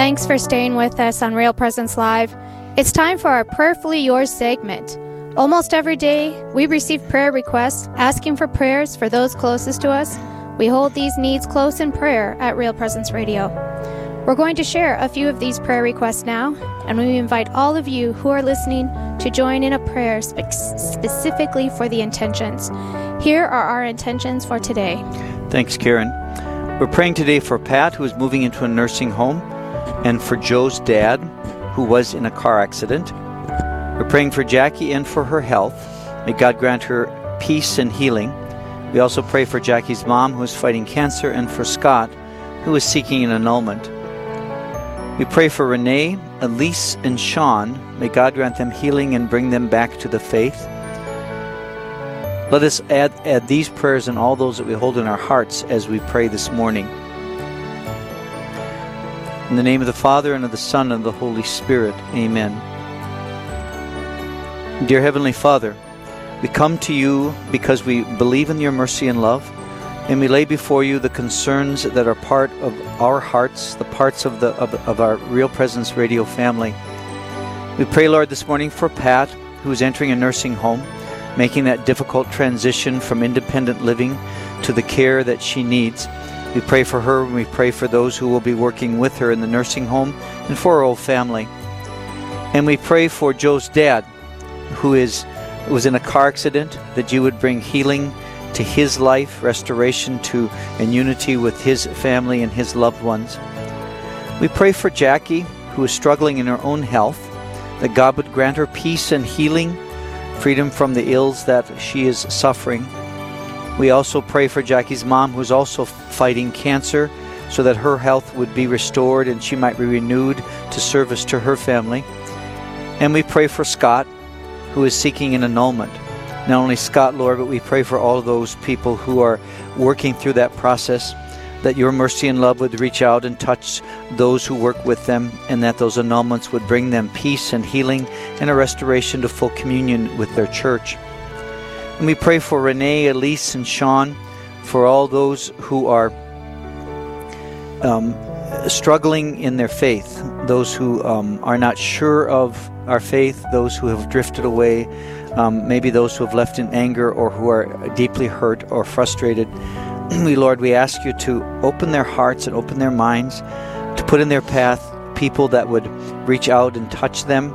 Thanks for staying with us on Real Presence Live. It's time for our Prayerfully Yours segment. Almost every day, we receive prayer requests asking for prayers for those closest to us. We hold these needs close in prayer at Real Presence Radio. We're going to share a few of these prayer requests now, and we invite all of you who are listening to join in a prayer spe- specifically for the intentions. Here are our intentions for today. Thanks, Karen. We're praying today for Pat, who is moving into a nursing home, and for Joe's dad, who was in a car accident. We're praying for Jackie and for her health. May God grant her peace and healing. We also pray for Jackie's mom, who is fighting cancer, and for Scott, who is seeking an annulment. We pray for Renee, Elise, and Sean. May God grant them healing and bring them back to the faith. Let us add, add these prayers and all those that we hold in our hearts as we pray this morning. In the name of the Father, and of the Son, and of the Holy Spirit, amen. Dear Heavenly Father, we come to you because we believe in your mercy and love, and we lay before you the concerns that are part of our hearts, the parts of, the, of, of our Real Presence Radio family. We pray, Lord, this morning for Pat, who is entering a nursing home, making that difficult transition from independent living to the care that she needs. We pray for her and we pray for those who will be working with her in the nursing home and for her whole family. And we pray for Joe's dad, who is was in a car accident, that you would bring healing to his life, restoration to and unity with his family and his loved ones. We pray for Jackie, who is struggling in her own health, that God would grant her peace and healing, freedom from the ills that she is suffering. We also pray for Jackie's mom, who's also fighting cancer, so that her health would be restored and she might be renewed to service to her family. And we pray for Scott, who is seeking an annulment. Not only Scott, Lord, but we pray for all of those people who are working through that process, that your mercy and love would reach out and touch those who work with them, and that those annulments would bring them peace and healing and a restoration to full communion with their church. And we pray for Renee, Elise, and Sean, for all those who are um, struggling in their faith, those who um, are not sure of our faith, those who have drifted away, um, maybe those who have left in anger or who are deeply hurt or frustrated. we, Lord, we ask you to open their hearts and open their minds, to put in their path people that would reach out and touch them,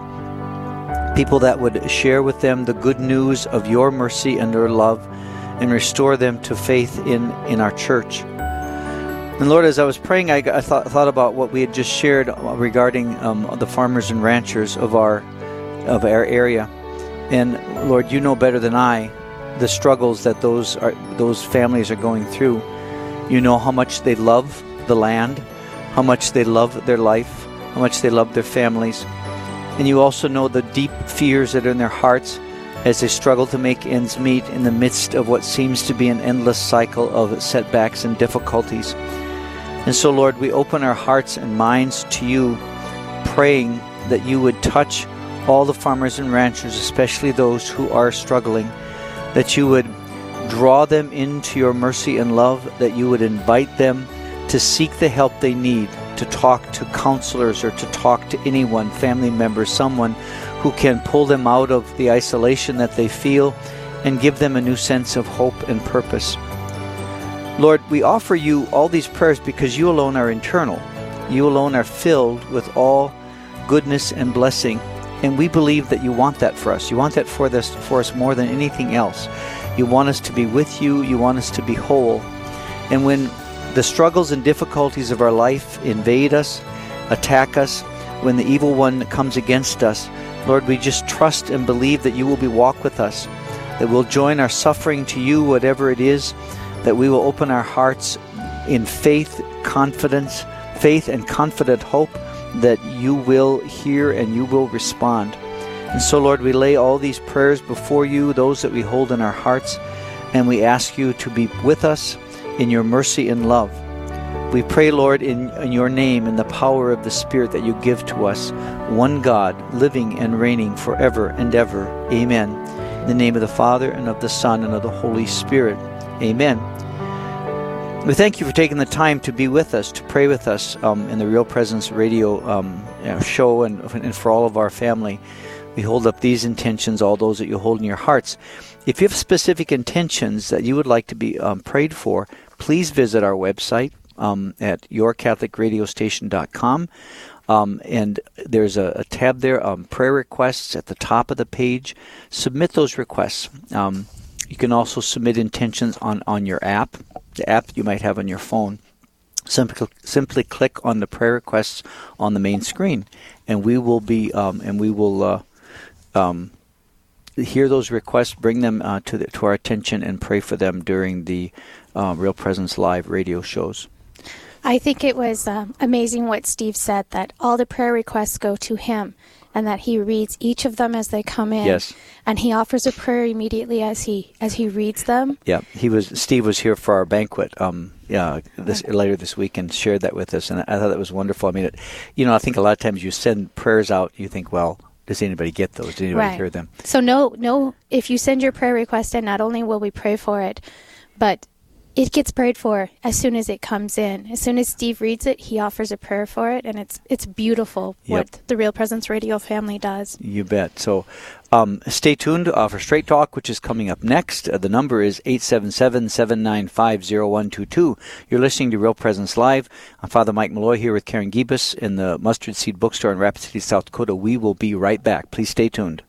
people that would share with them the good news of your mercy and your love, and restore them to faith in, in our church. And Lord, as I was praying, I, I thought, thought about what we had just shared regarding um, the farmers and ranchers of our of our area. And Lord, you know better than I the struggles that those are those families are going through. You know how much they love the land, how much they love their life, how much they love their families. And you also know the deep fears that are in their hearts as they struggle to make ends meet in the midst of what seems to be an endless cycle of setbacks and difficulties. And so, Lord, we open our hearts and minds to you, praying that you would touch all the farmers and ranchers, especially those who are struggling, that you would draw them into your mercy and love, that you would invite them to seek the help they need, to talk to counselors or to talk to anyone, family members, someone who can pull them out of the isolation that they feel and give them a new sense of hope and purpose. Lord, we offer you all these prayers because you alone are internal. You alone are filled with all goodness and blessing. And we believe that you want that for us. You want that for, this, for us more than anything else. You want us to be with you. You want us to be whole. And when the struggles and difficulties of our life invade us, attack us, when the evil one comes against us, Lord, we just trust and believe that you will be walk with us, that we'll join our suffering to you, whatever it is, that we will open our hearts in faith, confidence, faith and confident hope that you will hear and you will respond. And so, Lord, we lay all these prayers before you, those that we hold in our hearts, and we ask you to be with us in your mercy and love. We pray, Lord, in, in your name, in the power of the Spirit that you give to us, one God, living and reigning forever and ever. Amen. In the name of the Father, and of the Son, and of the Holy Spirit. Amen. We thank you for taking the time to be with us, to pray with us um, in the Real Presence Radio um, know, show, and, and for all of our family. We hold up these intentions, all those that you hold in your hearts. If you have specific intentions that you would like to be um, prayed for, please visit our website um, at yourcatholicradiostation.com. Um, and there's a, a tab there, um, prayer requests at the top of the page. Submit those requests. Um, you can also submit intentions on, on your app, the app you might have on your phone. Simply, simply click on the prayer requests on the main screen, and we will be um, and we will uh, um, hear those requests, bring them uh, to the, to our attention, and pray for them during the uh, Real Presence Live radio shows. I think it was um, amazing what Steve said that all the prayer requests go to him and that he reads each of them as they come in. Yes. And he offers a prayer immediately as he as he reads them. Yeah, he was. Steve was here for our banquet. Um, yeah, this later this week and shared that with us, and I thought that was wonderful. I mean, it, you know, I think a lot of times you send prayers out, you think, well, does anybody get those? Does anybody Right. hear them? So no no if you send your prayer request in, not only will we pray for it, but it gets prayed for as soon as it comes in. As soon as Steve reads it, he offers a prayer for it, and it's it's beautiful Yep. what the Real Presence Radio family does. You bet. So um, stay tuned uh, for Straight Talk, which is coming up next. Uh, the number is 877 795 0122. You're listening to Real Presence Live. I'm Father Mike Malloy here with Karen Gibas in the Mustard Seed Bookstore in Rapid City, South Dakota. We will be right back. Please stay tuned.